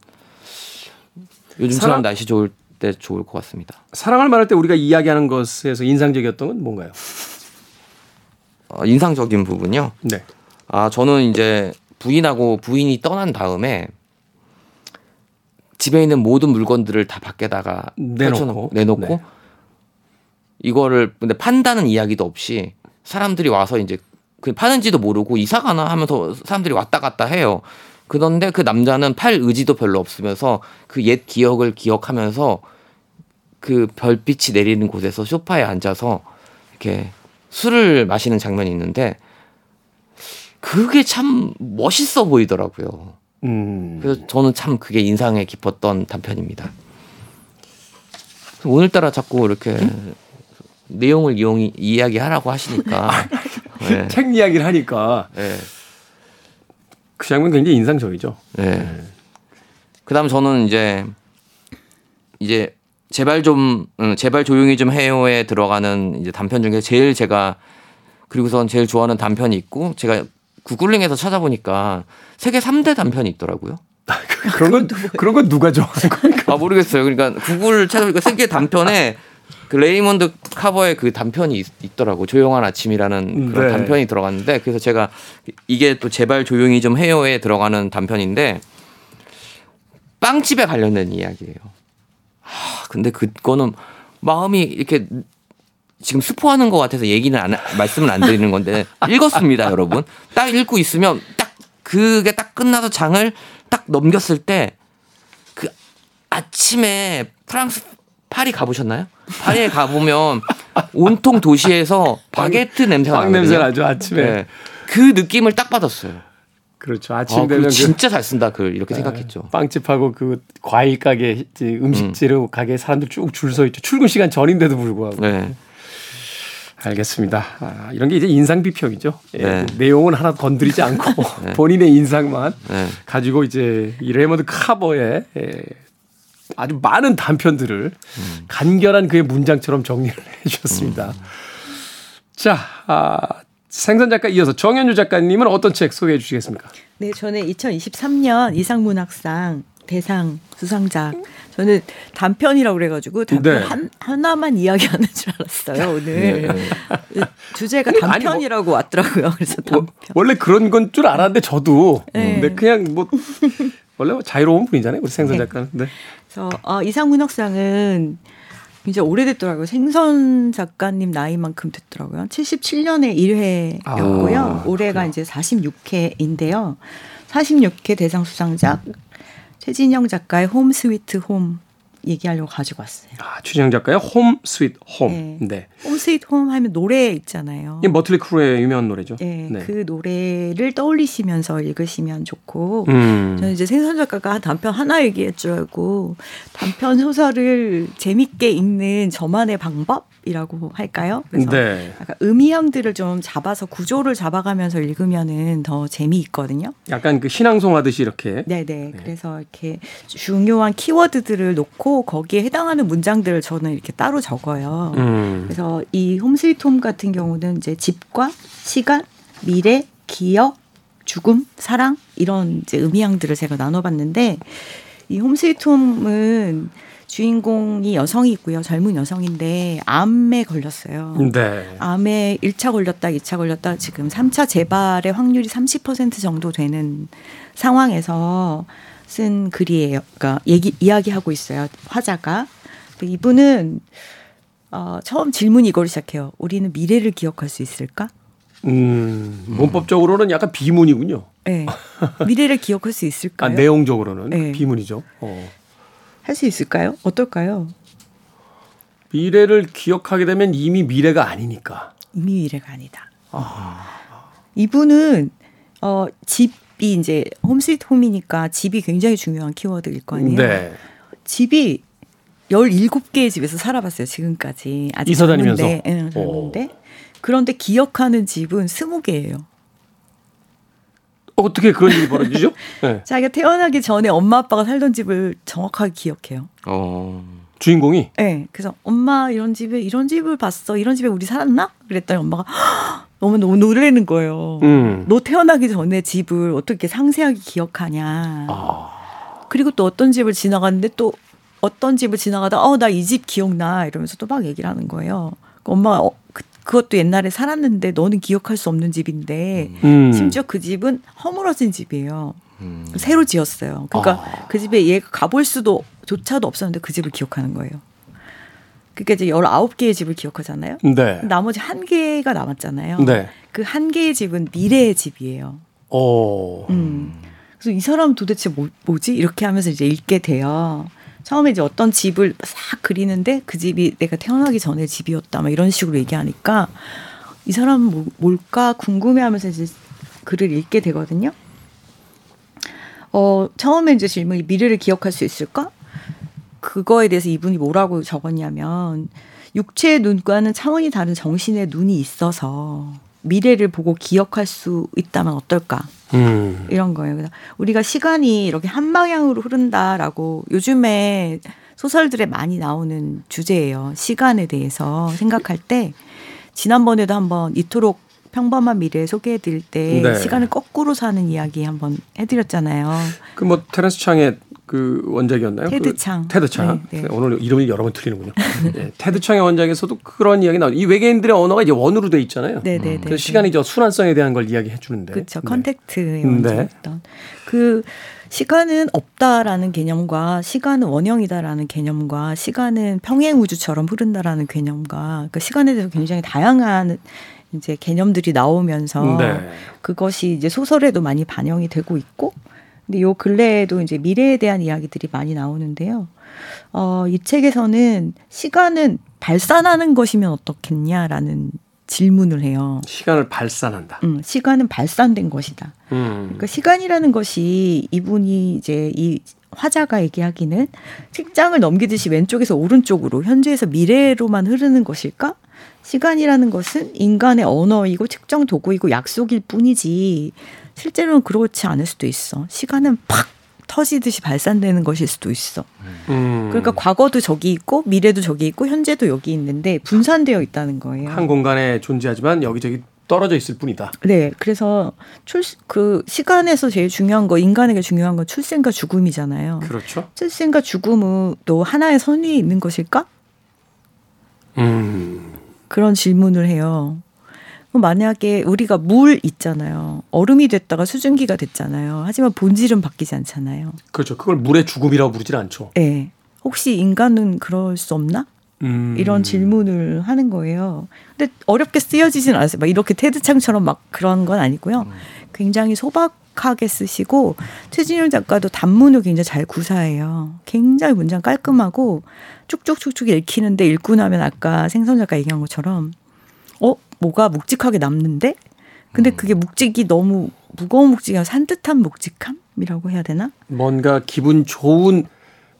요즘처럼 사랑... 날씨 좋을 때 좋을 것 같습니다. 사랑을 말할 때 우리가 이야기하는 것에서 인상적이었던 건 뭔가요? 어, 인상적인 부분요. 네. 아 저는 이제 부인하고 부인이 떠난 다음에 집에 있는 모든 물건들을 다 밖에다가 내놓고 내놓고 네. 이거를 근데 판다는 이야기도 없이 사람들이 와서 이제 그 파는지도 모르고 이사 가나 하면서 사람들이 왔다 갔다 해요. 그런데 그 남자는 팔 의지도 별로 없으면서 그 옛 기억을 기억하면서 그 별빛이 내리는 곳에서 소파에 앉아서 이렇게 술을 마시는 장면이 있는데 그게 참 멋있어 보이더라고요. 음. 그래서 저는 참 그게 인상에 깊었던 단편입니다. 오늘따라 자꾸 이렇게 음? 내용을 이용 이야기하라고 하시니까 네. 책 이야기를 하니까 네. 그 장면 굉장히 인상적이죠. 네. 네. 그다음 저는 이제 이제 제발 좀 응, 제발 조용히 좀 해요에 들어가는 이제 단편 중에 제일 제가 그리고선 제일 좋아하는 단편이 있고 제가 구글링에서 찾아보니까 세계 3대 단편이 있더라고요. 그런 건 그런 건 누가 좋아하는 겁니까? 아 모르겠어요. 그러니까 구글 찾아보니까 세계 단편에 그 레이먼드 카버의 그 단편이 있, 더라고 조용한 아침이라는 그런 네. 단편이 들어갔는데 그래서 제가 이게 또 제발 조용히 좀 해요에 들어가는 단편인데 빵집에 관련된 이야기예요. 하, 근데 그거는 마음이 이렇게 지금 스포하는 것 같아서 얘기는 안 말씀은 안 드리는 건데 읽었습니다, 여러분. 딱 읽고 있으면 딱 그게 딱 끝나서 장을 딱 넘겼을 때 그 아침에 프랑스 파리 가보셨나요? 파리에 가보면 온통 도시에서 바게트 냄새가 나거든요. 냄새 나죠 아침에. 네. 그 느낌을 딱 받았어요. 그렇죠. 아침 아, 되면 그 진짜 잘 쓴다 글 이렇게 네. 생각했죠. 빵집하고 그 과일 가게 음식 재료 음. 가게 사람들 쭉 줄 서 있죠. 출근 시간 전인데도 불구하고. 네. 알겠습니다. 아, 이런 게 이제 인상 비평이죠. 예, 네. 내용은 하나 건드리지 않고 네. 본인의 인상만 네. 가지고 이제 이 레머드 카버의 예, 아주 많은 단편들을 음. 간결한 그의 문장처럼 정리를 해주셨습니다. 음. 자, 아, 생선 작가 이어서 정현주 작가님은 어떤 책 소개해 주시겠습니까? 네, 저는 2023년 이상문학상 대상 수상작. 저는 단편이라고 그래가지고 단편 네. 한, 하나만 이야기하는 줄 알았어요 오늘 네. 주제가 단편이라고 뭐, 왔더라고요. 그래서 뭐, 단편. 원래 그런 건 줄 알았는데 저도 네. 네 그냥 뭐 원래 뭐 자유로운 분이잖아요 우리 생선 네. 작가는. 네. 그래서 어, 이상문학상은 이제 오래됐더라고요. 생선 작가님 나이만큼 됐더라고요. 77년에 1회였고요. 아, 올해가 그래요. 이제 46회인데요. 46회 대상 수상작 최진영 작가의 Home Sweet Home 얘기하려고 가지고 왔어요. 아, 최진영 작가의 Home Sweet Home. 네. 네. Home Sweet Home 하면 노래 있잖아요. 이 머틀리 크루의 유명한 노래죠. 네, 네. 그 노래를 떠올리시면서 읽으시면 좋고 음. 저는 이제 생선 작가가 단편 하나 얘기할 줄 알고 단편 소설을 재밌게 읽는 저만의 방법 이라고 할까요? 그래서 네. 약간 의미형들을 좀 잡아서 구조를 잡아가면서 읽으면은 더 재미있거든요. 약간 그 신앙송 하듯이 이렇게. 네네. 네. 그래서 이렇게 중요한 키워드들을 놓고 거기에 해당하는 문장들을 저는 이렇게 따로 적어요. 음. 그래서 이 홈스위트홈 같은 경우는 이제 집과 시간, 미래, 기억, 죽음, 사랑 이런 이제 의미형들을 제가 나눠봤는데 이 홈스위트홈은 주인공이 여성이고요. 젊은 여성인데 암에 걸렸어요. 네. 암에 1차 걸렸다, 2차 걸렸다. 지금 3차 재발의 확률이 30% 정도 되는 상황에서 쓴 글이에요. 그러니까 얘기 이야기하고 있어요. 화자가. 이분은 어, 처음 질문이 이걸 시작해요. 우리는 미래를 기억할 수 있을까? 음, 문법적으로는 약간 비문이군요. 네. 미래를 기억할 수 있을까요? 아, 내용적으로는 네. 비문이죠. 어. 할 수 있을까요? 어떨까요? 미래를 기억하게 되면 이미 미래가 아니니까. 이미 미래가 아니다. 아. 이분은 어 집이 이제 홈스위트 홈이니까 집이 굉장히 중요한 키워드일 거 아니에요. 네. 집이 17개의 집에서 살아봤어요, 지금까지. 아직 이사 다니면서. 응, 젊은데. 그런데 기억하는 집은 20개예요. 어떻게 그런 일이 벌어지죠? 네. 자기가 태어나기 전에 엄마 아빠가 살던 집을 정확하게 기억해요. 어. 주인공이? 네. 그래서 엄마 이런 집에 이런 집을 봤어. 이런 집에 우리 살았나? 그랬더니 엄마가 너무 너무 놀라는 거예요. 음. 너 태어나기 전에 집을 어떻게 상세하게 기억하냐. 아. 그리고 또 어떤 집을 지나갔는데 또 어떤 집을 지나가다 어 나 이 집 기억나 이러면서 또 막 얘기를 하는 거예요. 엄마가 어, 그, 그것도 옛날에 살았는데 너는 기억할 수 없는 집인데 음. 심지어 그 집은 허물어진 집이에요. 음. 새로 지었어요. 그러니까 아. 그 집에 얘가 가볼 수도 조차도 없었는데 그 집을 기억하는 거예요. 그게 이제 19개의 집을 기억하잖아요. 네. 나머지 한 개가 남았잖아요. 네. 그한 개의 집은 미래의 집이에요. 오. 음. 그래서 이 사람 도대체 뭐, 뭐지? 이렇게 하면서 이제 읽게 돼요. 처음에 이제 어떤 집을 싹 그리는데 그 집이 내가 태어나기 전에 집이었다 막 이런 식으로 얘기하니까 이 사람은 뭐, 뭘까 궁금해하면서 이제 글을 읽게 되거든요. 어 처음에 이제 질문이 미래를 기억할 수 있을까? 그거에 대해서 이분이 뭐라고 적었냐면 육체의 눈과는 차원이 다른 정신의 눈이 있어서 미래를 보고 기억할 수 있다면 어떨까? 음. 이런 거예요. 그래서 우리가 시간이 이렇게 한 방향으로 흐른다라고 요즘에 소설들에 많이 나오는 주제예요. 시간에 대해서 생각할 때 지난번에도 한번 이토록 평범한 미래 소개해 드릴 때 네. 시간을 거꾸로 사는 이야기 한번 해 드렸잖아요. 그 뭐 테라스 창에 그 원작이었나요? 테드창. 그 테드창. 네, 네. 오늘 이름이 여러 번 틀리는군요. 네, 테드창의 원작에서도 그런 이야기 나오죠. 이 외계인들의 언어가 이제 원으로 돼 있잖아요. 네, 네, 네. 그래서 시간이 저 순환성에 대한 걸 이야기해 주는데. 그렇죠. Contact의 원작이었던. 그 시간은 없다라는 개념과 시간은 원형이다라는 개념과 시간은 평행 우주처럼 흐른다라는 개념과 그 시간에 대해서 굉장히 다양한 이제 개념들이 나오면서 네. 그것이 이제 소설에도 많이 반영이 되고 있고 근데 요 근래에도 이제 미래에 대한 이야기들이 많이 나오는데요. 어, 이 책에서는 시간은 발산하는 것이면 어떻겠냐라는 질문을 해요. 시간을 발산한다. 음, 시간은 발산된 것이다. 음. 그러니까 시간이라는 것이 이분이 이제 이 화자가 얘기하기는 책장을 넘기듯이 왼쪽에서 오른쪽으로 현재에서 미래로만 흐르는 것일까? 시간이라는 것은 인간의 언어이고 측정 도구이고 약속일 뿐이지 실제로는 그렇지 않을 수도 있어. 시간은 팍 터지듯이 발산되는 것일 수도 있어. 음. 그러니까 과거도 저기 있고 미래도 저기 있고 현재도 여기 있는데 분산되어 있다는 거예요. 한 공간에 존재하지만 여기저기 떨어져 있을 뿐이다. 네, 그래서 출 그 시간에서 제일 중요한 거 인간에게 중요한 건 출생과 죽음이잖아요. 그렇죠. 출생과 죽음은 또 하나의 선 위에 있는 것일까? 음. 그런 질문을 해요. 만약에 우리가 물 있잖아요. 얼음이 됐다가 수증기가 됐잖아요. 하지만 본질은 바뀌지 않잖아요. 그렇죠. 그걸 물의 죽음이라고 부르질 않죠. 네. 혹시 인간은 그럴 수 없나? 음. 이런 질문을 하는 거예요. 근데 어렵게 쓰여지진 않았어요. 막 이렇게 테드창처럼 막 그런 건 아니고요. 음. 굉장히 소박하게 쓰시고 최진영 작가도 단문을 굉장히 잘 구사해요. 굉장히 문장 깔끔하고 쭉쭉쭉쭉 읽히는데 읽고 나면 아까 생선 작가 얘기한 것처럼 어 뭐가 묵직하게 남는데 근데 음. 그게 묵직이 너무 무거운 묵직이 아니라 산뜻한 묵직함이라고 해야 되나? 뭔가 기분 좋은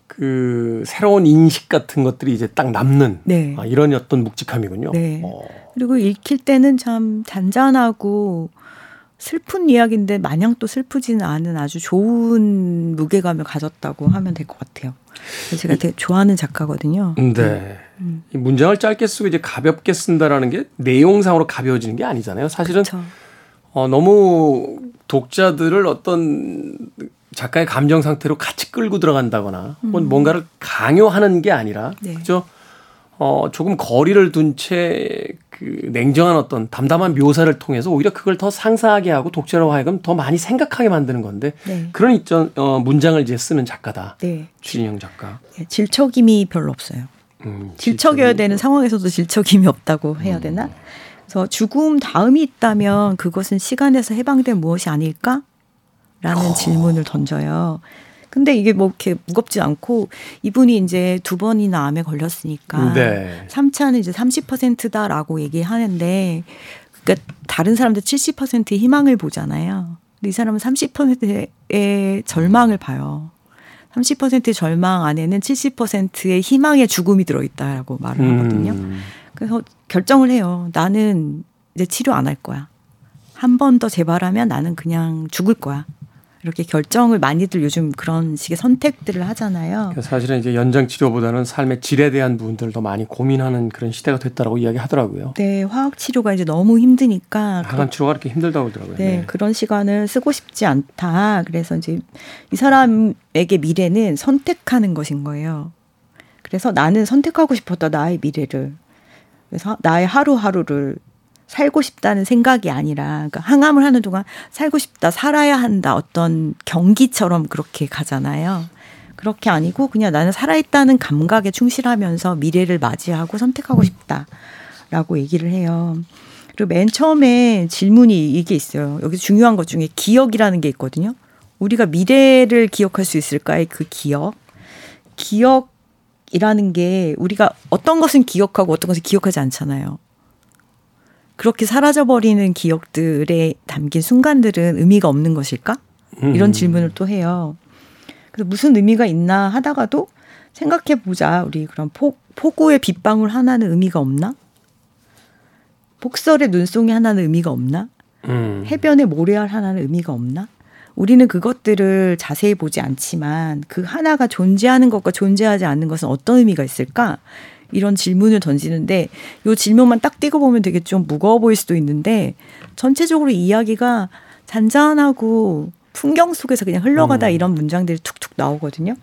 그 새로운 인식 같은 것들이 이제 딱 남는 네. 아, 이런 어떤 묵직함이군요. 네. 어. 그리고 읽힐 때는 참 잔잔하고 슬픈 이야기인데 마냥 또 슬프지는 않은 아주 좋은 무게감을 가졌다고 하면 될 것 같아요. 제가 되게 좋아하는 작가거든요. 네. 음. 이 문장을 짧게 쓰고 이제 가볍게 쓴다라는 게 내용상으로 가벼워지는 게 아니잖아요. 사실은 어, 너무 독자들을 어떤 작가의 감정 상태로 같이 끌고 들어간다거나 혹은 음. 뭔가를 강요하는 게 아니라 네. 그죠? 어, 조금 거리를 둔 채 그 냉정한 어떤 담담한 묘사를 통해서 오히려 그걸 더 상상하게 하고 독자로 하여금 더 많이 생각하게 만드는 건데 네. 그런 입장 어, 문장을 이제 쓰는 작가다. 네. 주진영 작가. 네, 질척임이 별로 없어요. 음, 질척여야 되는 상황에서도 질척임이 없다고 해야 음. 되나? 그래서 죽음 다음이 있다면 그것은 시간에서 해방된 무엇이 아닐까? 라는 어. 질문을 던져요. 근데 이게 뭐 이렇게 무겁지 않고 이분이 이제 두 번이나 암에 걸렸으니까 네. 3차는 이제 30%다라고 얘기하는데 그러니까 다른 사람들 70%의 희망을 보잖아요. 근데 이 사람은 30%의 절망을 봐요. 30%의 절망 안에는 70%의 희망의 죽음이 들어있다라고 말을 하거든요. 음. 그래서 결정을 해요. 나는 이제 치료 안 할 거야. 한 번 더 재발하면 나는 그냥 죽을 거야. 이렇게 결정을 많이들 요즘 그런 식의 선택들을 하잖아요. 그러니까 사실은 이제 연장 치료보다는 삶의 질에 대한 부분들을 더 많이 고민하는 그런 시대가 됐다라고 이야기하더라고요. 네, 화학 치료가 이제 너무 힘드니까 항암 치료가 그렇게 힘들다고 하더라고요. 네, 네, 그런 시간을 쓰고 싶지 않다. 그래서 이제 이 사람에게 미래는 선택하는 것인 거예요. 그래서 나는 선택하고 싶었다 나의 미래를. 그래서 나의 하루하루를 살고 싶다는 생각이 아니라 그러니까 항암을 하는 동안 살고 싶다, 살아야 한다 어떤 경기처럼 그렇게 가잖아요. 그렇게 아니고 그냥 나는 살아있다는 감각에 충실하면서 미래를 맞이하고 선택하고 싶다라고 얘기를 해요. 그리고 맨 처음에 질문이 이게 있어요. 여기 중요한 것 중에 기억이라는 게 있거든요. 우리가 미래를 기억할 수 있을까의 그 기억. 기억이라는 게 우리가 어떤 것은 기억하고 어떤 것은 기억하지 않잖아요. 그렇게 사라져버리는 기억들에 담긴 순간들은 의미가 없는 것일까? 이런 음. 질문을 또 해요. 그래서 무슨 의미가 있나 하다가도 생각해 보자. 우리 그런 폭, 폭우의 빗방울 하나는 의미가 없나? 폭설의 눈송이 하나는 의미가 없나? 음. 해변의 모래알 하나는 의미가 없나? 우리는 그것들을 자세히 보지 않지만 그 하나가 존재하는 것과 존재하지 않는 것은 어떤 의미가 있을까? 이런 질문을 던지는데 요 질문만 딱 띄고 보면 되게 좀 무거워 보일 수도 있는데 전체적으로 이야기가 잔잔하고 풍경 속에서 그냥 흘러가다 음. 이런 문장들이 툭툭 나오거든요.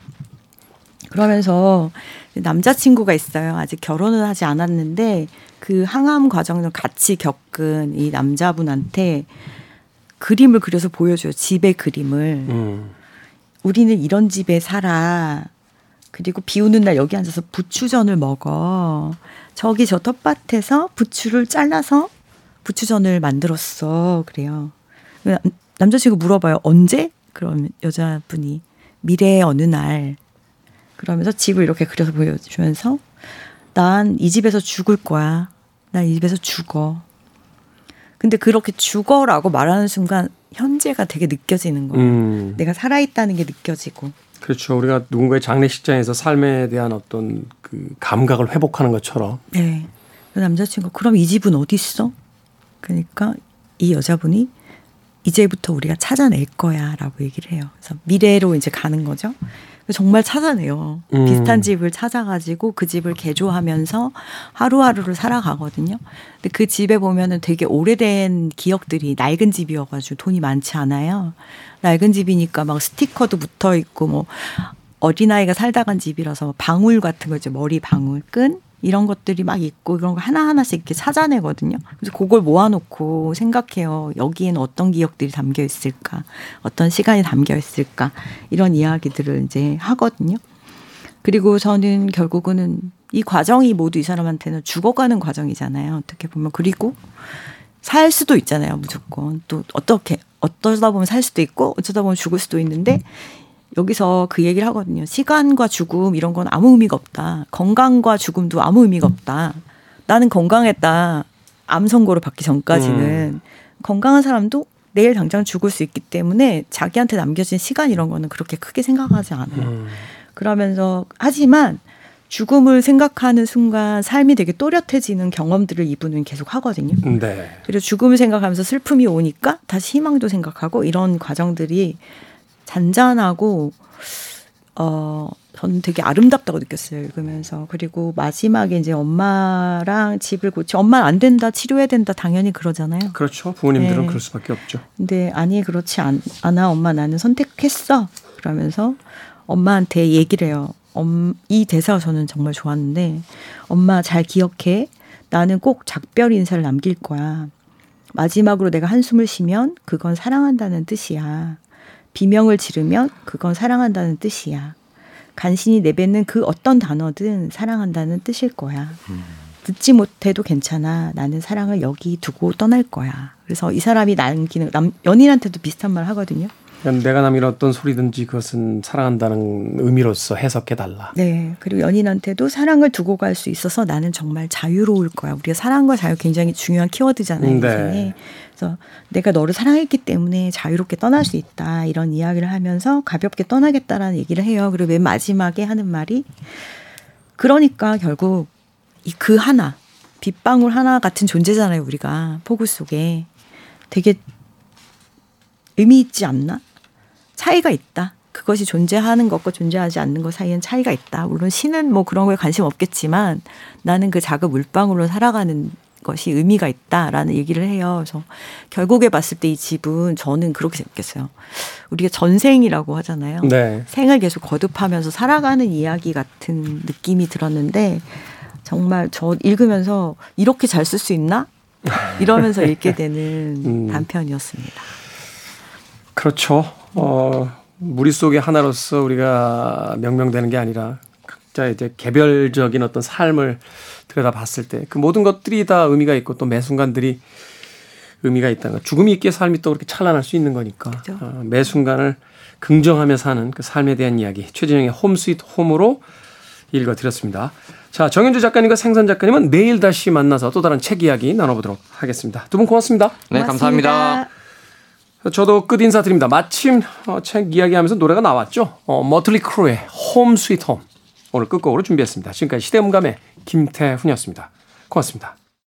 그러면서 남자친구가 있어요. 아직 결혼은 하지 않았는데 그 항암 과정을 같이 겪은 이 남자분한테 그림을 그려서 보여줘요. 집의 그림을. 음. 우리는 이런 집에 살아. 그리고 비 오는 날 여기 앉아서 부추전을 먹어. 저기 저 텃밭에서 부추를 잘라서 부추전을 만들었어. 그래요. 남자친구 물어봐요. 언제? 그러면 여자분이 미래의 어느 날. 그러면서 집을 이렇게 그려서 보여주면서 난 이 집에서 죽을 거야. 난 이 집에서 죽어. 근데 그렇게 죽어라고 말하는 순간 현재가 되게 느껴지는 거예요. 음. 내가 살아있다는 게 느껴지고. 그렇죠. 우리가 누군가의 장례식장에서 삶에 대한 어떤 그 감각을 회복하는 것처럼. 네. 그 남자친구 그럼 이 집은 어디 있어? 그러니까 이 여자분이 이제부터 우리가 찾아낼 거야라고 얘기를 해요. 그래서 미래로 이제 가는 거죠. 정말 찾아내요. 음. 비슷한 집을 찾아가지고 그 집을 개조하면서 하루하루를 살아가거든요. 근데 그 집에 보면은 되게 오래된 기억들이 낡은 집이어가지고 돈이 많지 않아요. 낡은 집이니까 막 스티커도 붙어 있고 뭐 어린아이가 살다 간 집이라서 방울 같은 거 있죠. 머리 방울 끈 이런 것들이 막 있고 그런 거 하나하나씩 이렇게 찾아내거든요. 그래서 그걸 모아놓고 생각해요. 여기에는 어떤 기억들이 담겨 있을까? 어떤 시간이 담겨 있을까? 이런 이야기들을 이제 하거든요. 그리고 저는 결국은 이 과정이 모두 이 사람한테는 죽어가는 과정이잖아요. 어떻게 보면 그리고 살 수도 있잖아요. 무조건 또 어떻게 어떠다 보면 살 수도 있고 어쩌다 보면 죽을 수도 있는데 여기서 그 얘기를 하거든요. 시간과 죽음 이런 건 아무 의미가 없다. 건강과 죽음도 아무 의미가 없다. 나는 건강했다. 암 선고를 받기 전까지는 음. 건강한 사람도 내일 당장 죽을 수 있기 때문에 자기한테 남겨진 시간 이런 거는 그렇게 크게 생각하지 않아요. 음. 그러면서 하지만 죽음을 생각하는 순간 삶이 되게 또렷해지는 경험들을 이분은 계속 하거든요. 네. 그리고 죽음을 생각하면서 슬픔이 오니까 다시 희망도 생각하고 이런 과정들이 잔잔하고 어 저는 되게 아름답다고 느꼈어요 읽으면서 그리고 마지막에 이제 엄마랑 집을 고치 엄마 안 된다 치료해야 된다 당연히 그러잖아요. 그렇죠 부모님들은 네. 그럴 수밖에 없죠. 근데 아니 그렇지 않, 않아 엄마 나는 선택했어 그러면서 엄마한테 얘기를 해요. 엄, 이 대사가 저는 정말 좋았는데 엄마 잘 기억해 나는 꼭 작별 인사를 남길 거야. 마지막으로 내가 한숨을 쉬면 그건 사랑한다는 뜻이야. 비명을 지르면 그건 사랑한다는 뜻이야. 간신히 내뱉는 그 어떤 단어든 사랑한다는 뜻일 거야. 음. 듣지 못해도 괜찮아. 나는 사랑을 여기 두고 떠날 거야. 그래서 이 사람이 남기는 남, 연인한테도 비슷한 말 하거든요. 내가 남이는 어떤 소리든지 그것은 사랑한다는 의미로서 해석해 달라. 네. 그리고 연인한테도 사랑을 두고 갈 수 있어서 나는 정말 자유로울 거야. 우리가 사랑과 자유 굉장히 중요한 키워드잖아요. 네. 그래서 내가 너를 사랑했기 때문에 자유롭게 떠날 수 있다. 이런 이야기를 하면서 가볍게 떠나겠다라는 얘기를 해요. 그리고 맨 마지막에 하는 말이 그러니까 결국 이 그 하나, 빗방울 하나 같은 존재잖아요. 우리가 폭우 속에 되게 의미 있지 않나? 차이가 있다. 그것이 존재하는 것과 존재하지 않는 것 사이엔 차이가 있다. 물론 신은 뭐 그런 거에 관심 없겠지만 나는 그 작은 물방울로 살아가는 것이 의미가 있다라는 얘기를 해요. 그래서 결국에 봤을 때 이 집은 저는 그렇게 생각했어요. 우리가 전생이라고 하잖아요. 네. 생을 계속 거듭하면서 살아가는 이야기 같은 느낌이 들었는데 정말 저 읽으면서 이렇게 잘 쓸 수 있나? 이러면서 읽게 되는 음. 단편이었습니다. 그렇죠. 어, 무리 속의 하나로서 우리가 명명되는 게 아니라 각자 이제 개별적인 어떤 삶을 들여다 봤을 때 그 모든 것들이 다 의미가 있고 또 매 순간들이 의미가 있다는 거. 죽음이 있기에 삶이 또 그렇게 찬란할 수 있는 거니까 그렇죠. 어, 매 순간을 긍정하며 사는 그 삶에 대한 이야기 최진영의 홈 스위트 홈으로 읽어드렸습니다. 자 정현주 작가님과 생선 작가님은 내일 다시 만나서 또 다른 책 이야기 나눠보도록 하겠습니다. 두 분 고맙습니다. 네 고맙습니다. 감사합니다. 저도 끝 인사드립니다. 마침 어, 책 이야기하면서 노래가 나왔죠. 어, 머틀리 크루의 홈 스위트 홈. 오늘 끝곡으로 준비했습니다. 지금까지 시대음감의 김태훈이었습니다. 고맙습니다.